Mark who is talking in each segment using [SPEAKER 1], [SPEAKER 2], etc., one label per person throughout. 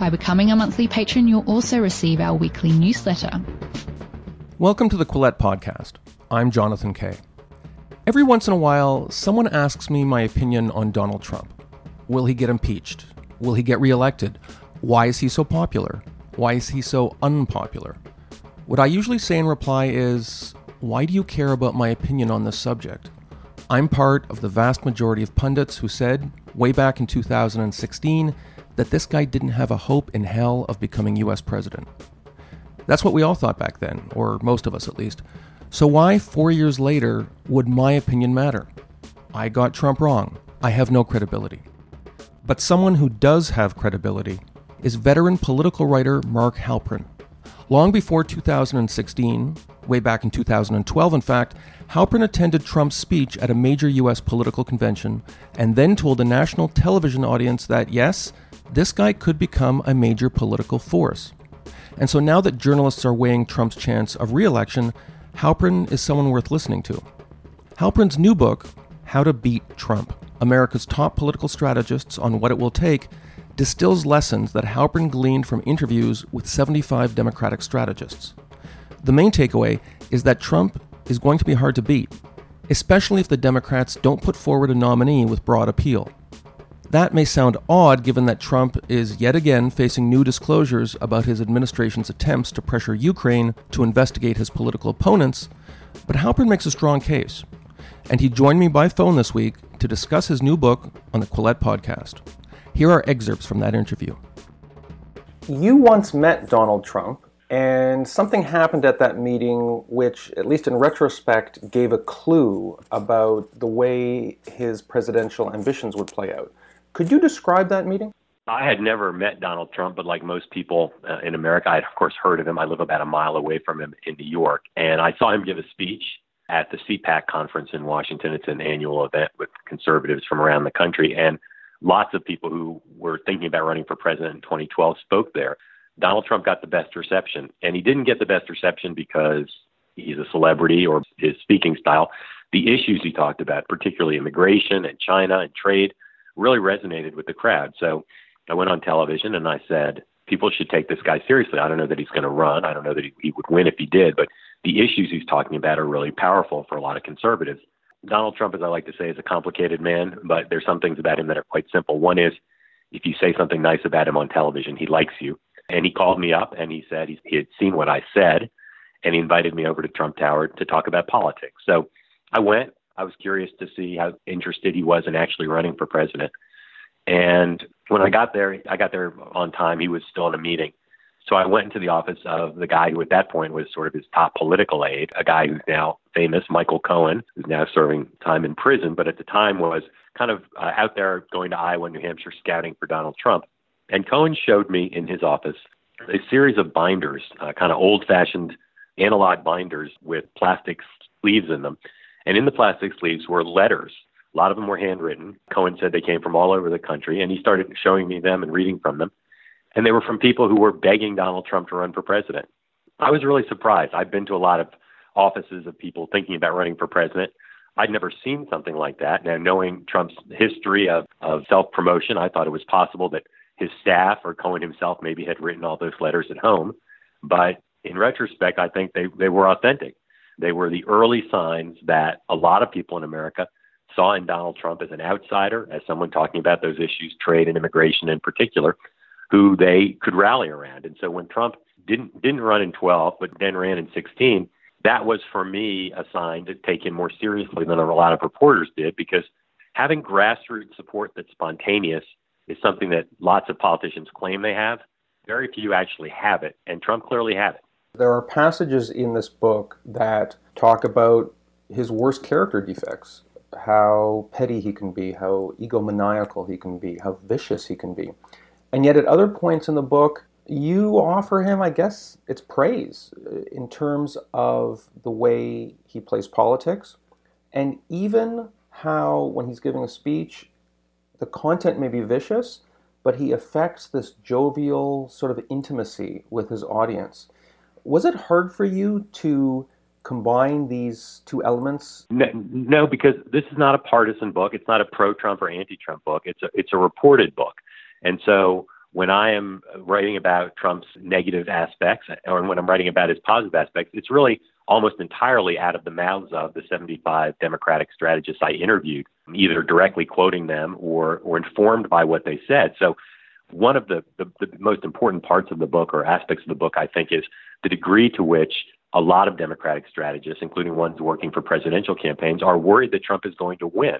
[SPEAKER 1] By becoming a monthly patron, you'll also receive our weekly newsletter.
[SPEAKER 2] Welcome to the Quillette Podcast. I'm Jonathan Kay. Every once in a while, someone asks me my opinion on Donald Trump. Will he get impeached? Will he get reelected? Why is he so popular? Why is he so unpopular? What I usually say in reply is, Why do you care about my opinion on this subject? I'm part of the vast majority of pundits who said, way back in 2016, that this guy didn't have a hope in hell of becoming US president. That's what we all thought back then, or most of us at least. So, why, four years later, would my opinion matter? I got Trump wrong. I have no credibility. But someone who does have credibility is veteran political writer Mark Halperin. Long before 2016, way back in 2012, in fact, Halperin attended Trump's speech at a major U.S. political convention and then told a national television audience that, yes, this guy could become a major political force. And so now that journalists are weighing Trump's chance of re election, is someone worth listening to. Halperin's new book, How to Beat Trump America's Top Political Strategists on What It Will Take, distills lessons that Halperin gleaned from interviews with 75 Democratic strategists. The main takeaway is that Trump is going to be hard to beat, especially if the Democrats don't put forward a nominee with broad appeal. That may sound odd given that Trump is yet again facing new disclosures about his administration's attempts to pressure Ukraine to investigate his political opponents, but Halperin makes a strong case. And he joined me by phone this week to discuss his new book on the Quillette podcast. Here are excerpts from that interview.
[SPEAKER 3] You once met Donald Trump, and something happened at that meeting which, at least in retrospect, gave a clue about the way his presidential ambitions would play out. Could you describe that meeting?
[SPEAKER 4] I had never met Donald Trump, but like most people uh, in America, I had, of course, heard of him. I live about a mile away from him in New York. And I saw him give a speech at the CPAC conference in Washington. It's an annual event with conservatives from around the country. And lots of people who were thinking about running for president in 2012 spoke there. Donald Trump got the best reception. And he didn't get the best reception because he's a celebrity or his speaking style. The issues he talked about, particularly immigration and China and trade, really resonated with the crowd. So I went on television and I said, people should take this guy seriously. I don't know that he's going to run. I don't know that he, he would win if he did, but the issues he's talking about are really powerful for a lot of conservatives. Donald Trump, as I like to say, is a complicated man, but there's some things about him that are quite simple. One is if you say something nice about him on television, he likes you. And he called me up and he said he, he had seen what I said and he invited me over to Trump Tower to talk about politics. So I went. I was curious to see how interested he was in actually running for president. And when I got there, I got there on time. He was still in a meeting. So I went into the office of the guy who at that point was sort of his top political aide, a guy who's now famous, Michael Cohen, who's now serving time in prison, but at the time was kind of uh, out there going to Iowa, New Hampshire, scouting for Donald Trump. And Cohen showed me in his office a series of binders, uh, kind of old fashioned analog binders with plastic sleeves in them and in the plastic sleeves were letters. A lot of them were handwritten. Cohen said they came from all over the country, and he started showing me them and reading from them. And they were from people who were begging Donald Trump to run for president. I was really surprised. I've been to a lot of offices of people thinking about running for president. I'd never seen something like that. Now, knowing Trump's history of, of self promotion, I thought it was possible that his staff or Cohen himself maybe had written all those letters at home. But in retrospect, I think they, they were authentic. They were the early signs that a lot of people in America saw in Donald Trump as an outsider, as someone talking about those issues, trade and immigration in particular, who they could rally around. And so when Trump didn't didn't run in 12, but then ran in 16, that was for me a sign to take him more seriously than a lot of reporters did, because having grassroots support that's spontaneous is something that lots of politicians claim they have. Very few actually have it, and Trump clearly had it.
[SPEAKER 3] There are passages in this book that talk about his worst character defects, how petty he can be, how egomaniacal he can be, how vicious he can be. And yet, at other points in the book,
[SPEAKER 2] you offer him, I guess, it's praise uh, in terms of the way he plays politics and even how, when he's giving a speech, the content may be vicious, but he affects this jovial sort of intimacy with his audience. Was it hard for you to combine these two elements?
[SPEAKER 4] No, no, because this is not a partisan book. It's not a pro-Trump or anti-Trump book. It's a it's a reported book, and so when I am writing about Trump's negative aspects, or when I'm writing about his positive aspects, it's really almost entirely out of the mouths of the 75 Democratic strategists I interviewed, either directly quoting them or, or informed by what they said. So, one of the, the, the most important parts of the book or aspects of the book, I think, is the degree to which a lot of Democratic strategists, including ones working for presidential campaigns, are worried that Trump is going to win.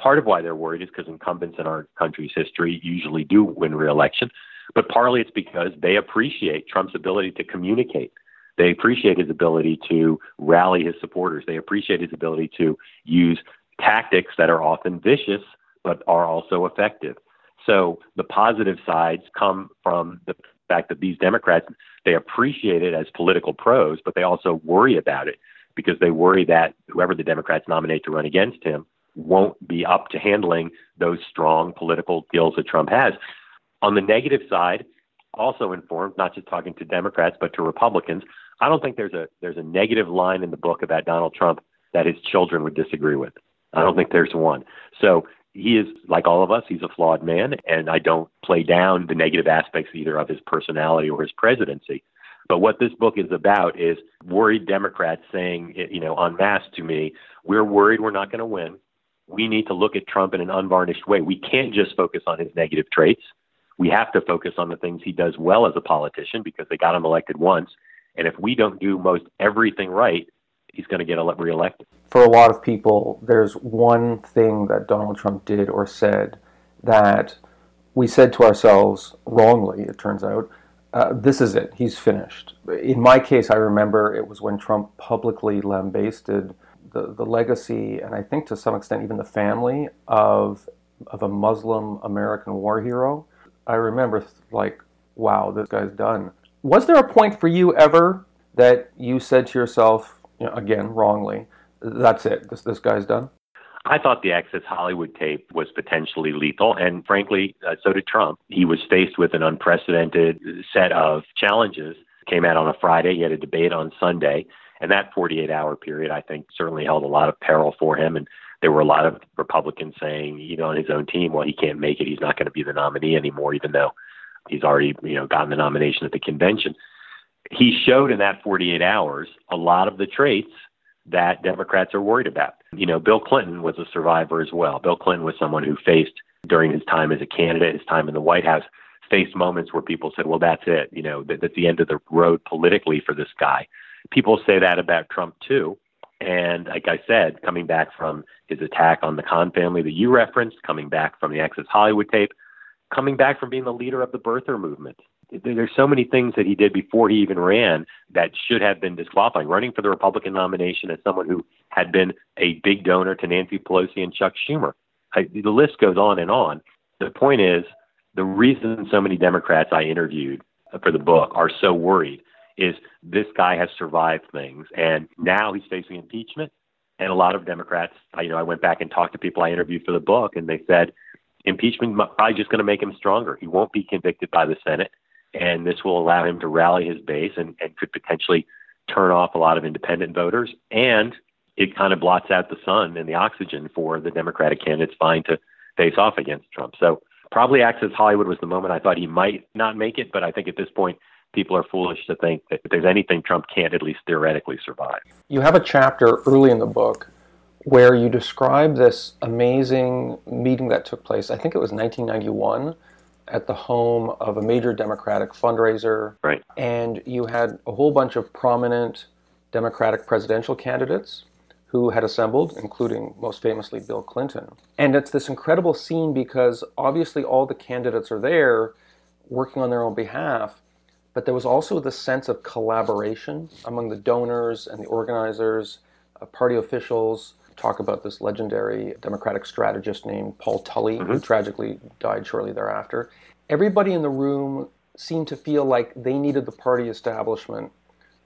[SPEAKER 4] Part of why they're worried is because incumbents in our country's history usually do win re-election, but partly it's because they appreciate Trump's ability to communicate they appreciate his ability to rally his supporters. They appreciate his ability to use tactics that are often vicious but are also effective. So the positive sides come from the fact that these Democrats they appreciate it as political pros, but they also worry about it because they worry that whoever the Democrats nominate to run against him won't be up to handling those strong political skills that Trump has. On the negative side, also informed, not just talking to Democrats, but to Republicans, I don't think there's a there's a negative line in the book about Donald Trump that his children would disagree with. I don't think there's one. So he is like all of us. He's a flawed man, and I don't play down the negative aspects either of his personality or his presidency. But what this book is about is worried Democrats saying, eh, you know, en masse to me, we're worried we're not going to win. We need to look at Trump in an unvarnished way. We can't just focus on his negative traits. We have to focus on the things he does well as a politician because they got him elected once and if we don't do most everything right, he's going to get reelected.
[SPEAKER 2] For a lot of people, there's one thing that Donald Trump did or said that we said to ourselves wrongly, it turns out, uh, this is it, he's finished. In my case, I remember it was when Trump publicly lambasted the, the legacy, and I think to some extent even the family of, of a Muslim American war hero. I remember, like, wow, this guy's done was there a point for you ever that you said to yourself, you know, again, wrongly, that's it, this, this guy's done?
[SPEAKER 4] I thought the Access Hollywood tape was potentially lethal, and frankly, uh, so did Trump. He was faced with an unprecedented set of challenges. Came out on a Friday, he had a debate on Sunday, and that 48 hour period, I think, certainly held a lot of peril for him. And there were a lot of Republicans saying, you know, on his own team, well, he can't make it. He's not going to be the nominee anymore, even though He's already, you know, gotten the nomination at the convention. He showed in that 48 hours a lot of the traits that Democrats are worried about. You know, Bill Clinton was a survivor as well. Bill Clinton was someone who faced during his time as a candidate, his time in the White House, faced moments where people said, "Well, that's it. You know, that, that's the end of the road politically for this guy." People say that about Trump too. And like I said, coming back from his attack on the Khan family that you referenced, coming back from the Access Hollywood tape, coming back from being the leader of the birther movement. There's so many things that he did before he even ran that should have been disqualifying. Running for the Republican nomination as someone who had been a big donor to Nancy Pelosi and Chuck Schumer. I, the list goes on and on. The point is, the reason so many Democrats I interviewed for the book are so worried is this guy has survived things, and now he's facing impeachment. And a lot of Democrats, you know, I went back and talked to people I interviewed for the book, and they said impeachment probably just going to make him stronger. He won't be convicted by the Senate, and this will allow him to rally his base and, and could potentially turn off a lot of independent voters. And it kind of blots out the sun and the oxygen for the Democratic candidates vying to face off against Trump. So probably Access Hollywood was the moment I thought he might not make it, but I think at this point people are foolish to think that if there's anything Trump can't at least theoretically survive.
[SPEAKER 2] You have a chapter early in the book where you describe this amazing meeting that took place, I think it was 1991, at the home of a major Democratic fundraiser.
[SPEAKER 4] Right.
[SPEAKER 2] And you had a whole bunch of prominent Democratic presidential candidates who had assembled, including most famously Bill Clinton. And it's this incredible scene because obviously all the candidates are there working on their own behalf, but there was also this sense of collaboration among the donors and the organizers, uh, party officials, talk about this legendary Democratic strategist named Paul Tully, mm-hmm. who tragically died shortly thereafter. Everybody in the room seemed to feel like they needed the party establishment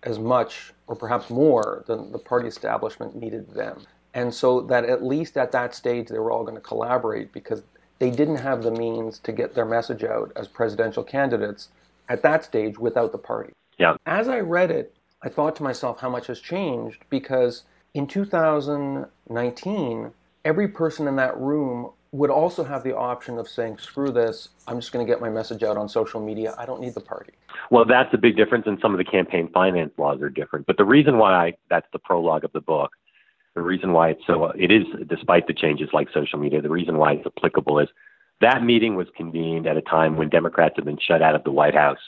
[SPEAKER 2] as much or perhaps more than the party establishment needed them. And so that at least at that stage they were all going to collaborate because they didn't have the means to get their message out as presidential candidates at that stage without the party.
[SPEAKER 4] Yeah.
[SPEAKER 2] As I read it, I thought to myself how much has changed because in 2019, every person in that room would also have the option of saying, screw this, I'm just going to get my message out on social media. I don't need the party.
[SPEAKER 4] Well, that's a big difference, and some of the campaign finance laws are different. But the reason why I, that's the prologue of the book, the reason why it's so, it is, despite the changes like social media, the reason why it's applicable is that meeting was convened at a time when Democrats had been shut out of the White House,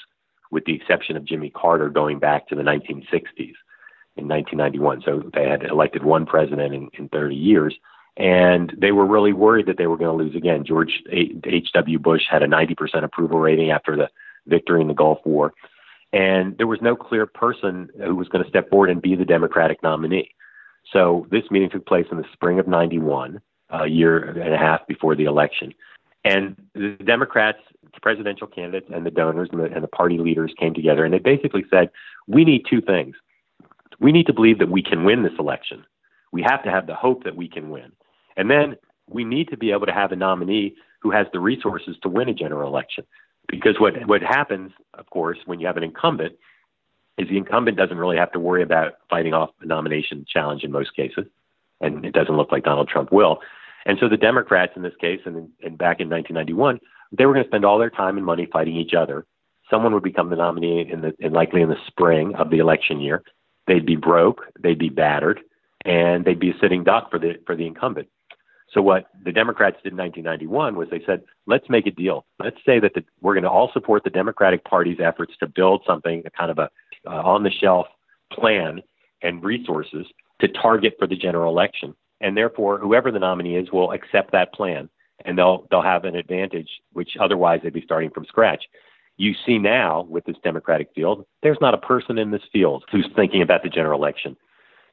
[SPEAKER 4] with the exception of Jimmy Carter going back to the 1960s in 1991. So they had elected one president in, in 30 years and they were really worried that they were going to lose again. George H.W. Bush had a 90% approval rating after the victory in the Gulf War, and there was no clear person who was going to step forward and be the Democratic nominee. So this meeting took place in the spring of 91, a year and a half before the election. And the Democrats, the presidential candidates, and the donors and the, and the party leaders came together, and they basically said, We need two things. We need to believe that we can win this election. We have to have the hope that we can win. And then we need to be able to have a nominee who has the resources to win a general election. Because what, what happens, of course, when you have an incumbent is the incumbent doesn't really have to worry about fighting off a nomination challenge in most cases. And it doesn't look like Donald Trump will. And so the Democrats in this case, and, and back in 1991, they were going to spend all their time and money fighting each other. Someone would become the nominee in the, likely in the spring of the election year. They'd be broke, they'd be battered, and they'd be a sitting duck for the for the incumbent. So what the Democrats did in 1991 was they said, let's make a deal. Let's say that the, we're going to all support the Democratic Party's efforts to build something, a kind of a uh, on-the-shelf plan and resources to target for the general election. And therefore, whoever the nominee is will accept that plan, and they'll they'll have an advantage, which otherwise they'd be starting from scratch. You see now with this Democratic field, there's not a person in this field who's thinking about the general election.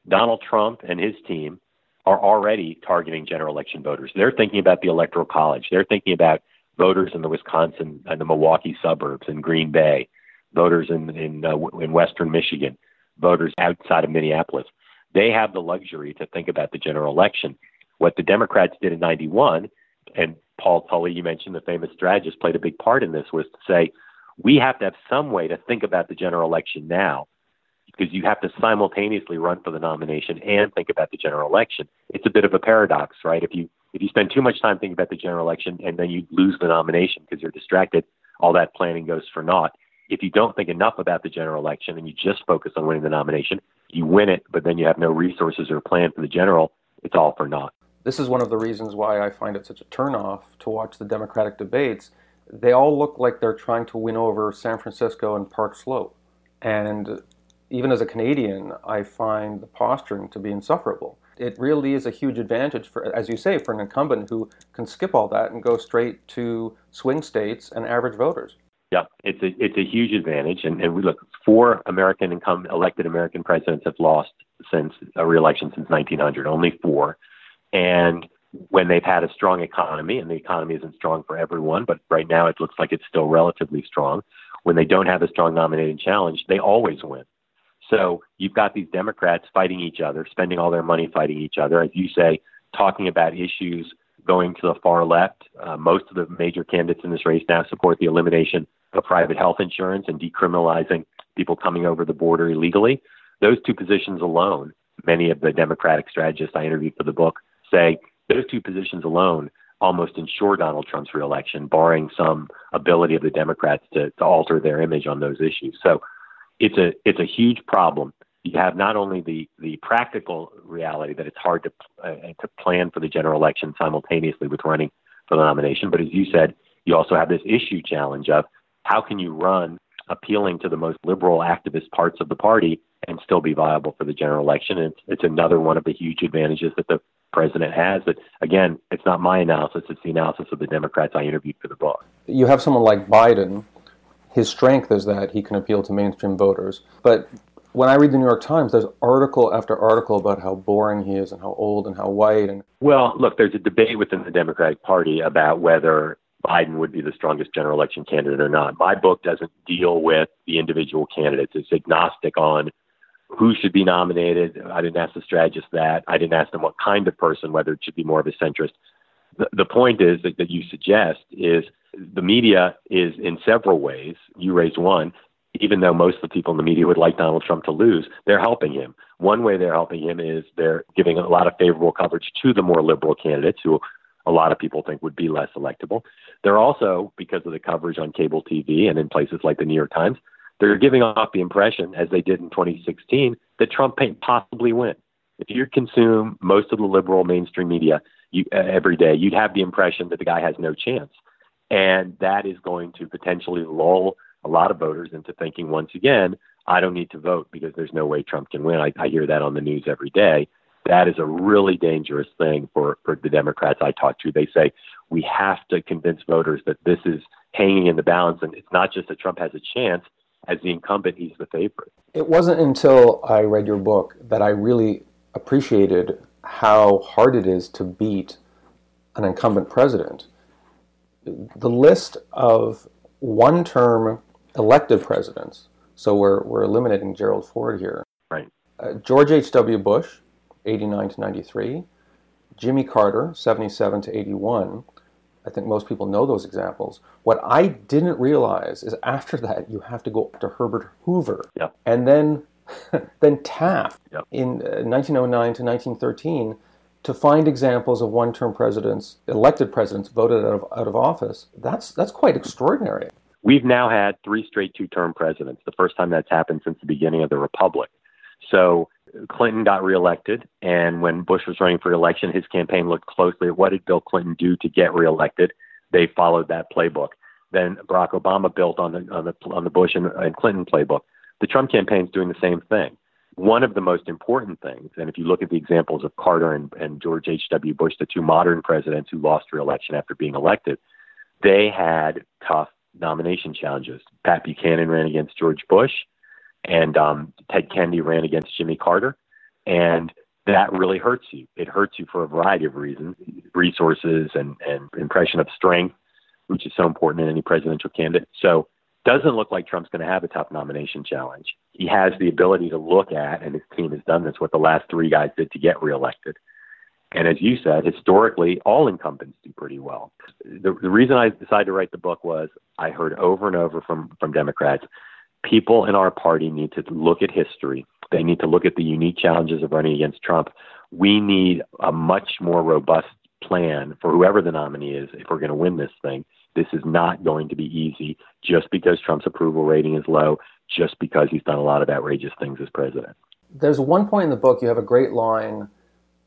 [SPEAKER 4] Donald Trump and his team are already targeting general election voters. They're thinking about the electoral college. They're thinking about voters in the Wisconsin and the Milwaukee suburbs and Green Bay, voters in in uh, in western Michigan, voters outside of Minneapolis. They have the luxury to think about the general election. What the Democrats did in 91 and Paul Tully, you mentioned the famous strategist, played a big part in this, was to say, we have to have some way to think about the general election now because you have to simultaneously run for the nomination and think about the general election. It's a bit of a paradox, right? If you if you spend too much time thinking about the general election and then you lose the nomination because you're distracted, all that planning goes for naught. If you don't think enough about the general election and you just focus on winning the nomination, you win it, but then you have no resources or plan for the general, it's all for naught.
[SPEAKER 2] This is one of the reasons why I find it such a turnoff to watch the Democratic debates. They all look like they're trying to win over San Francisco and Park Slope. And even as a Canadian, I find the posturing to be insufferable. It really is a huge advantage for, as you say, for an incumbent who can skip all that and go straight to swing states and average voters.
[SPEAKER 4] Yeah, it's a it's a huge advantage, and, and we look four American income elected American presidents have lost since a reelection since 1900, only four, and when they've had a strong economy, and the economy isn't strong for everyone, but right now it looks like it's still relatively strong. When they don't have a strong nominating challenge, they always win. So you've got these Democrats fighting each other, spending all their money fighting each other, as you say, talking about issues going to the far left. Uh, most of the major candidates in this race now support the elimination of private health insurance and decriminalizing people coming over the border illegally. Those two positions alone, many of the Democratic strategists I interviewed for the book say those two positions alone almost ensure Donald Trump's reelection, barring some ability of the Democrats to, to alter their image on those issues. So it's a it's a huge problem. You have not only the the practical reality that it's hard to uh, to plan for the general election simultaneously with running for the nomination, but as you said, you also have this issue challenge of how can you run appealing to the most liberal activist parts of the party and still be viable for the general election. And it's, it's another one of the huge advantages that the president has. But again, it's not my analysis; it's the analysis of the Democrats I interviewed for the book.
[SPEAKER 2] You have someone like Biden his strength is that he can appeal to mainstream voters. But when I read the New York Times, there's article after article about how boring he is and how old and how white. And
[SPEAKER 4] well, look, there's a debate within the Democratic Party about whether Biden would be the strongest general election candidate or not. My book doesn't deal with the individual candidates. It's agnostic on who should be nominated. I didn't ask the strategist that. I didn't ask them what kind of person, whether it should be more of a centrist. The, the point is that, that you suggest is the media is in several ways. You raised one. Even though most of the people in the media would like Donald Trump to lose, they're helping him. One way they're helping him is they're giving a lot of favorable coverage to the more liberal candidates who a lot of people think would be less electable. They're also, because of the coverage on cable TV and in places like the New York Times, they're giving off the impression, as they did in 2016, that Trump can't possibly win. If you consume most of the liberal mainstream media you, uh, every day, you'd have the impression that the guy has no chance. And that is going to potentially lull a lot of voters into thinking once again, I don't need to vote because there's no way Trump can win. I, I hear that on the news every day. That is a really dangerous thing for, for the Democrats I talk to. They say we have to convince voters that this is hanging in the balance and it's not just that Trump has a chance, as the incumbent, he's the favorite.
[SPEAKER 2] It wasn't until I read your book that I really appreciated how hard it is to beat an incumbent president. The list of one term elected presidents, so we're, we're eliminating Gerald Ford here.
[SPEAKER 4] Right.
[SPEAKER 2] Uh, George H.W. Bush, 89 to 93, Jimmy Carter, 77 to 81, I think most people know those examples. What I didn't realize is after that you have to go to Herbert Hoover,
[SPEAKER 4] yep.
[SPEAKER 2] and then then Taft
[SPEAKER 4] yep.
[SPEAKER 2] in 1909 uh, to 1913 to find examples of one-term presidents, elected presidents voted out of, out of office. That's that's quite extraordinary.
[SPEAKER 4] We've now had three straight two-term presidents. The first time that's happened since the beginning of the republic. So Clinton got reelected, and when Bush was running for election, his campaign looked closely at what did Bill Clinton do to get reelected. They followed that playbook. Then Barack Obama built on the on the on the Bush and, and Clinton playbook. The Trump campaign is doing the same thing. One of the most important things, and if you look at the examples of Carter and, and George H.W. Bush, the two modern presidents who lost reelection after being elected, they had tough nomination challenges. Pat Buchanan ran against George Bush and um, Ted Kennedy ran against Jimmy Carter, and that really hurts you. It hurts you for a variety of reasons, resources and, and impression of strength, which is so important in any presidential candidate. So doesn't look like Trump's going to have a tough nomination challenge. He has the ability to look at, and his team has done this, what the last three guys did to get reelected. And as you said, historically, all incumbents do pretty well. The, the reason I decided to write the book was I heard over and over from, from Democrats people in our party need to look at history. They need to look at the unique challenges of running against Trump. We need a much more robust plan for whoever the nominee is if we're going to win this thing. This is not going to be easy just because Trump's approval rating is low, just because he's done a lot of outrageous things as president.
[SPEAKER 2] There's one point in the book, you have a great line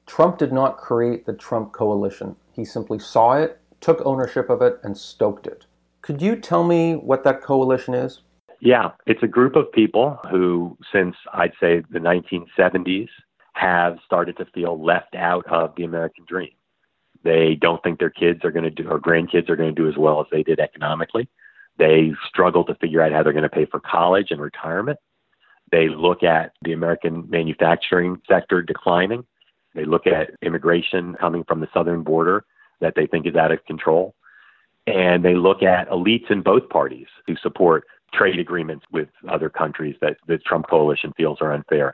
[SPEAKER 2] Trump did not create the Trump coalition. He simply saw it, took ownership of it, and stoked it. Could you tell me what that coalition is?
[SPEAKER 4] Yeah, it's a group of people who, since I'd say the 1970s, have started to feel left out of the American dream. They don't think their kids are going to do, or grandkids are going to do as well as they did economically. They struggle to figure out how they're going to pay for college and retirement. They look at the American manufacturing sector declining. They look at immigration coming from the southern border that they think is out of control. And they look at elites in both parties who support trade agreements with other countries that the Trump coalition feels are unfair.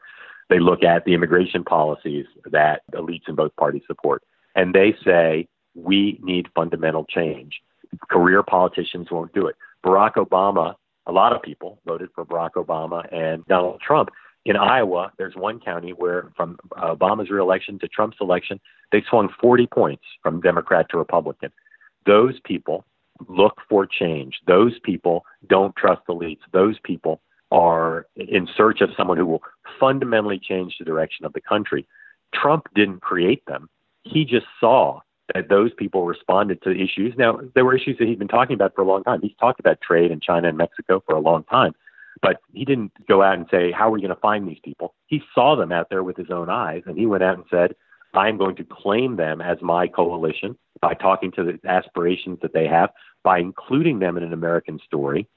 [SPEAKER 4] They look at the immigration policies that elites in both parties support, and they say we need fundamental change. Career politicians won't do it. Barack Obama, a lot of people voted for Barack Obama and Donald Trump. In Iowa, there's one county where from Obama's reelection to Trump's election, they swung 40 points from Democrat to Republican. Those people look for change. Those people don't trust elites. Those people are in search of someone who will fundamentally change the direction of the country. Trump didn't create them. He just saw that those people responded to issues. Now, there were issues that he'd been talking about for a long time. He's talked about trade in China and Mexico for a long time, but he didn't go out and say, How are we going to find these people? He saw them out there with his own eyes, and he went out and said, I'm going to claim them as my coalition by talking to the aspirations that they have, by including them in an American story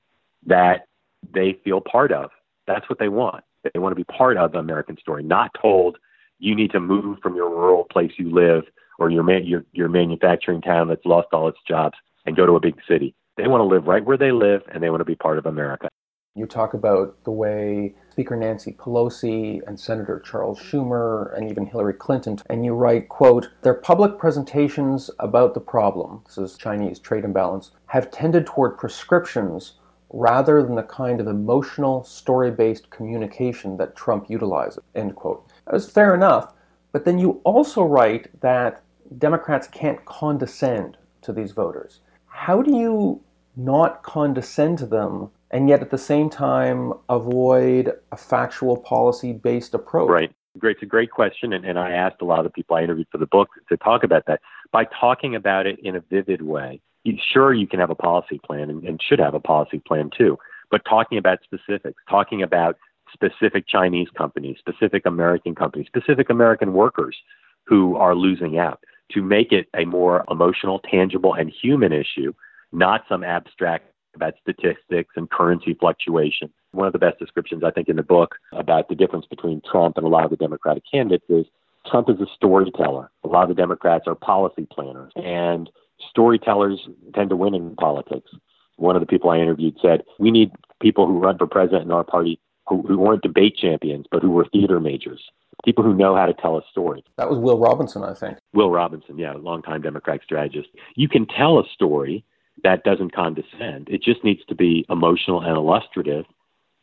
[SPEAKER 4] that they feel part of. That's what they want. They want to be part of the American story, not told you need to move from your rural place you live or your, man, your, your manufacturing town that's lost all its jobs. and go to a big city. They want to live right where they live and they want to be part of America.
[SPEAKER 2] You talk about the way Speaker Nancy Pelosi and Senator Charles Schumer and even Hillary Clinton, and you write, quote, their public presentations about the problem, this is Chinese trade imbalance, have tended toward prescriptions rather than the kind of emotional, story-based communication that Trump utilizes, end quote. That was fair enough, but then you also write that Democrats can't condescend to these voters. How do you not condescend to them and yet at the same time avoid a factual policy based approach?
[SPEAKER 4] Right. Great. It's a great question. And, and I asked a lot of the people I interviewed for the book to talk about that. By talking about it in a vivid way, you, sure, you can have a policy plan and, and should have a policy plan too, but talking about specifics, talking about specific Chinese companies, specific American companies, specific American workers who are losing out to make it a more emotional, tangible, and human issue, not some abstract about statistics and currency fluctuation. One of the best descriptions, I think, in the book about the difference between Trump and a lot of the Democratic candidates is Trump is a storyteller. A lot of the Democrats are policy planners, and storytellers tend to win in politics. One of the people I interviewed said, We need people who run for president in our party who, who weren't debate champions, but who were theater majors, people who know how to tell a story.
[SPEAKER 2] That was Will Robinson, I think.
[SPEAKER 4] Will Robinson, yeah, longtime Democratic strategist. You can tell a story that doesn't condescend. It just needs to be emotional and illustrative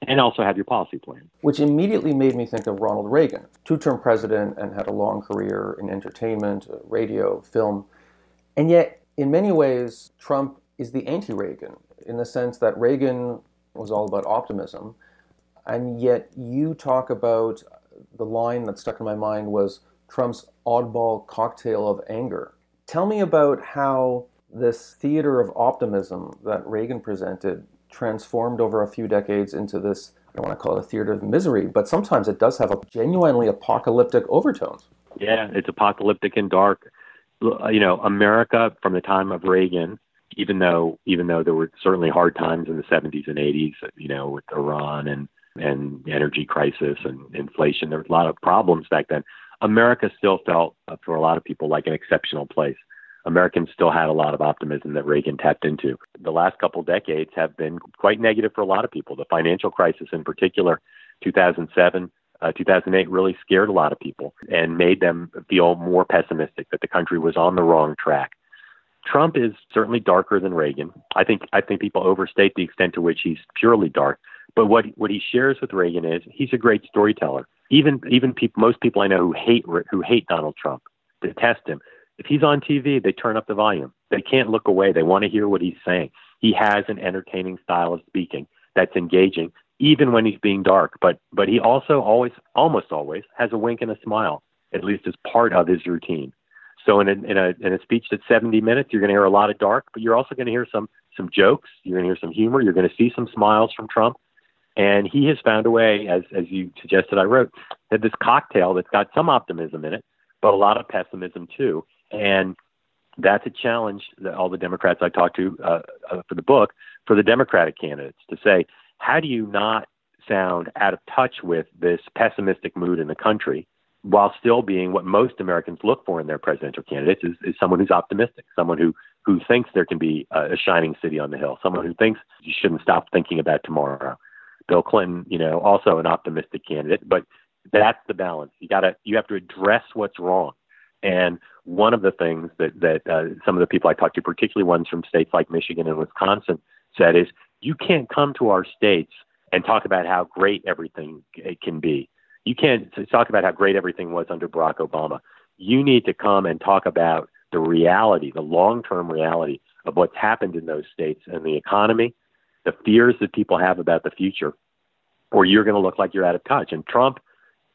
[SPEAKER 4] and also have your policy plan.
[SPEAKER 2] Which immediately made me think of Ronald Reagan, two term president and had a long career in entertainment, uh, radio, film. And yet, in many ways, Trump is the anti Reagan in the sense that Reagan was all about optimism and yet you talk about the line that stuck in my mind was Trump's oddball cocktail of anger. Tell me about how this theater of optimism that Reagan presented transformed over a few decades into this I don't want to call it a theater of misery, but sometimes it does have a genuinely apocalyptic overtones.
[SPEAKER 4] Yeah, it's apocalyptic and dark. You know, America from the time of Reagan, even though even though there were certainly hard times in the 70s and 80s, you know, with Iran and and energy crisis and inflation. There was a lot of problems back then. America still felt, for a lot of people, like an exceptional place. Americans still had a lot of optimism that Reagan tapped into. The last couple decades have been quite negative for a lot of people. The financial crisis, in particular, 2007, uh, 2008, really scared a lot of people and made them feel more pessimistic that the country was on the wrong track. Trump is certainly darker than Reagan. I think I think people overstate the extent to which he's purely dark. But what what he shares with Reagan is he's a great storyteller. Even even people, most people I know who hate who hate Donald Trump detest him. If he's on TV, they turn up the volume. They can't look away. They want to hear what he's saying. He has an entertaining style of speaking that's engaging, even when he's being dark. But but he also always, almost always, has a wink and a smile, at least as part of his routine. So in a, in a in a speech that's 70 minutes, you're going to hear a lot of dark, but you're also going to hear some some jokes. You're going to hear some humor. You're going to see some smiles from Trump. And he has found a way, as, as you suggested, I wrote, that this cocktail that's got some optimism in it, but a lot of pessimism too. And that's a challenge that all the Democrats I talked to uh, uh, for the book, for the Democratic candidates, to say, how do you not sound out of touch with this pessimistic mood in the country while still being what most Americans look for in their presidential candidates is, is someone who's optimistic, someone who, who thinks there can be a, a shining city on the hill, someone who thinks you shouldn't stop thinking about tomorrow. Bill Clinton, you know, also an optimistic candidate, but that's the balance. You got to you have to address what's wrong. And one of the things that that uh, some of the people I talked to, particularly ones from states like Michigan and Wisconsin, said is you can't come to our states and talk about how great everything can be. You can't talk about how great everything was under Barack Obama. You need to come and talk about the reality, the long-term reality of what's happened in those states and the economy, the fears that people have about the future, or you're going to look like you're out of touch. And Trump,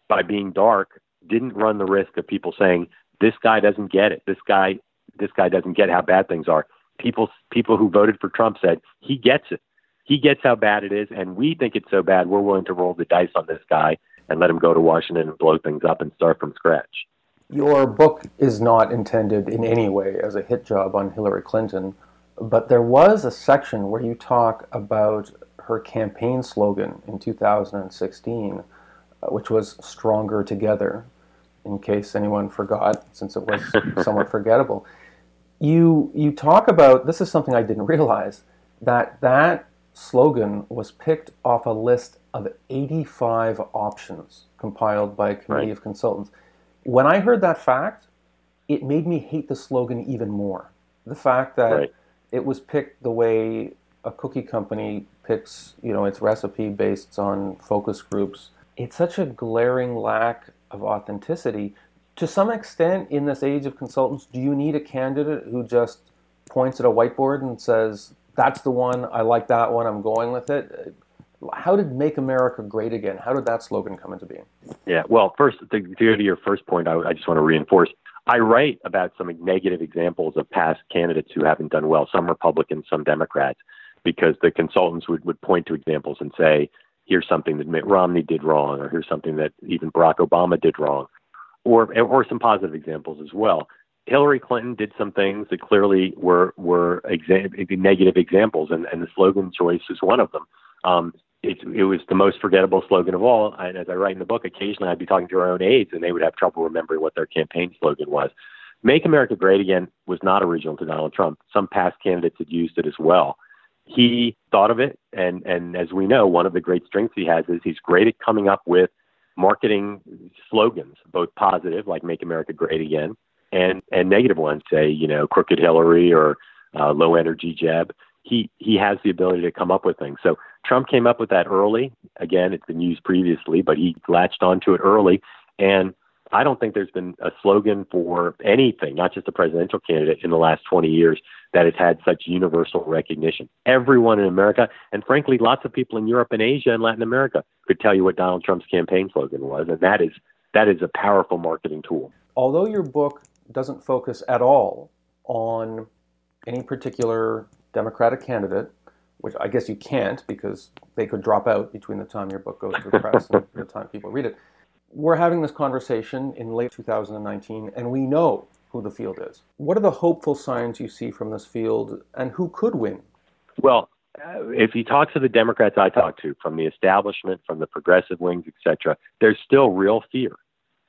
[SPEAKER 4] by being dark, didn't run the risk of people saying this guy doesn't get it. This guy, this guy doesn't get how bad things are. People, people who voted for Trump said he gets it. He gets how bad it is, and we think it's so bad we're willing to roll the dice on this guy and let him go to Washington and blow things up and start from scratch.
[SPEAKER 2] Your book is not intended in any way as a hit job on Hillary Clinton but there was a section where you talk about her campaign slogan in 2016, uh, which was Stronger Together, in case anyone forgot, since it was somewhat forgettable. You you talk about this is something I didn't realize that that slogan was picked off a list of 85 options compiled by a committee right. of consultants. When I heard that fact, it made me hate the slogan even more. The fact that right. it was picked the way a cookie company picks, you know, its recipe based on focus groups. It's such a glaring lack of authenticity. To some extent, in this age of consultants, do you need a candidate who just points at a whiteboard and says, "That's the one. I like that one. I'm going with it." How did "Make America Great Again"? How did that slogan come into being?
[SPEAKER 4] Yeah. Well, first, to go to your first point, I, I just want to reinforce. I write about some negative examples of past candidates who haven't done well. Some Republicans, some Democrats because the consultants would, would point to examples and say, here's something that Mitt Romney did wrong, or here's something that even Barack Obama did wrong, or, or some positive examples as well. Hillary Clinton did some things that clearly were were exa- negative examples, and, and the slogan choice is one of them. Um, it, it was the most forgettable slogan of all. And as I write in the book, occasionally I'd be talking to our own aides, and they would have trouble remembering what their campaign slogan was. Make America Great Again was not original to Donald Trump. Some past candidates had used it as well he thought of it, and and as we know, one of the great strengths he has is he's great at coming up with marketing slogans, both positive, like "Make America Great Again," and and negative ones, say you know "Crooked Hillary" or uh, "Low Energy Jeb." He he has the ability to come up with things. So Trump came up with that early. Again, it's been used previously, but he latched onto it early, and I don't think there's been a slogan for anything, not just a presidential candidate, in the last 20 years that has had such universal recognition. Everyone in America, and frankly, lots of people in Europe and Asia and Latin America could tell you what Donald Trump's campaign slogan was, and that is that is a powerful marketing tool.
[SPEAKER 2] Although your book doesn't focus at all on any particular Democratic candidate, which I guess you can't because they could drop out between the time your book goes to the press and the time people read it we're having this conversation in late 2019, and we know who the field is. What are the hopeful signs you see from this field, and who could win?
[SPEAKER 4] Well, uh, if you talk to the Democrats I talk to, from the establishment, from the progressive wings, etc., there's still real fear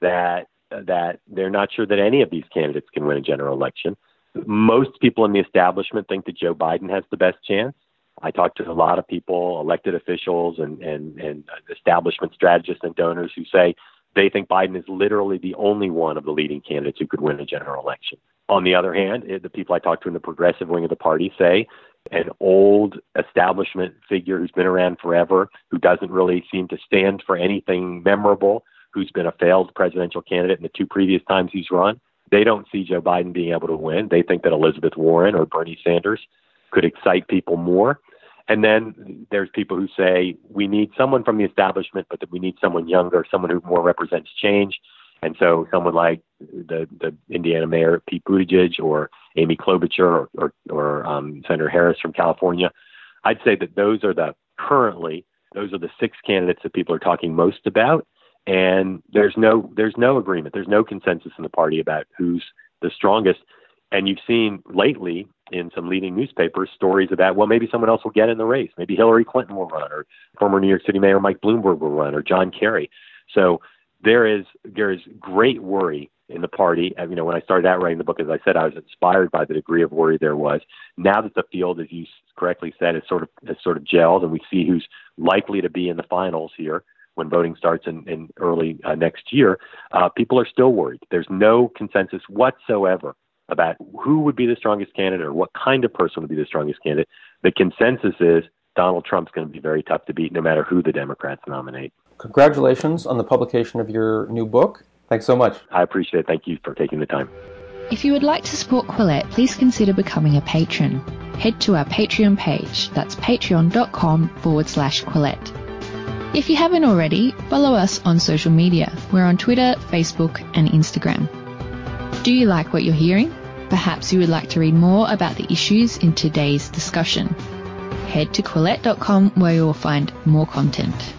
[SPEAKER 4] that that they're not sure that any of these candidates can win a general election. Most people in the establishment think that Joe Biden has the best chance. I talked to a lot of people, elected officials, and, and, and establishment strategists and donors who say they think Biden is literally the only one of the leading candidates who could win a general election. On the other hand, eh, the people I talked to in the progressive wing of the party say an old establishment figure who's been around forever, who doesn't really seem to stand for anything memorable, who's been a failed presidential candidate in the two previous times he's run, they don't see Joe Biden being able to win. They think that Elizabeth Warren or Bernie Sanders could excite people more. And then there's people who say we need someone from the establishment, but that we need someone younger, someone who more represents change. And so someone like the, the Indiana Mayor Pete Buttigieg or Amy Klobuchar or, or, or um, Senator Harris from California, I'd say that those are the currently those are the six candidates that people are talking most about. And there's no there's no agreement. There's no consensus in the party about who's the strongest. And you've seen lately in some leading newspapers stories about, well, maybe someone else will get in the race. Maybe Hillary Clinton will run, or former New York City Mayor Mike Bloomberg will run, or John Kerry. So there is there is great worry in the party. You know, when I started out writing the book, as I said, I was inspired by the degree of worry there was. Now that the field, as you correctly said, is sort of has sort of gelled, and we see who's likely to be in the finals here when voting starts in, in early uh, next year, uh, people are still worried. There's no consensus whatsoever about who would be the strongest candidate or what kind of person would be the strongest candidate. The consensus is Donald Trump's going to be very tough to beat no matter who the Democrats nominate.
[SPEAKER 2] Congratulations on the publication of your new book. Thanks so much.
[SPEAKER 4] I appreciate it. Thank you for taking the time.
[SPEAKER 1] If you would like to support Quillette, please consider becoming a patron. Head to our Patreon page. That's patreon.com forward slash Quillette. If you haven't already, follow us on social media. We're on Twitter, Facebook, and Instagram. Do you like what you're hearing? Perhaps you would like to read more about the issues in today's discussion. Head to Quillette.com where you will find more content.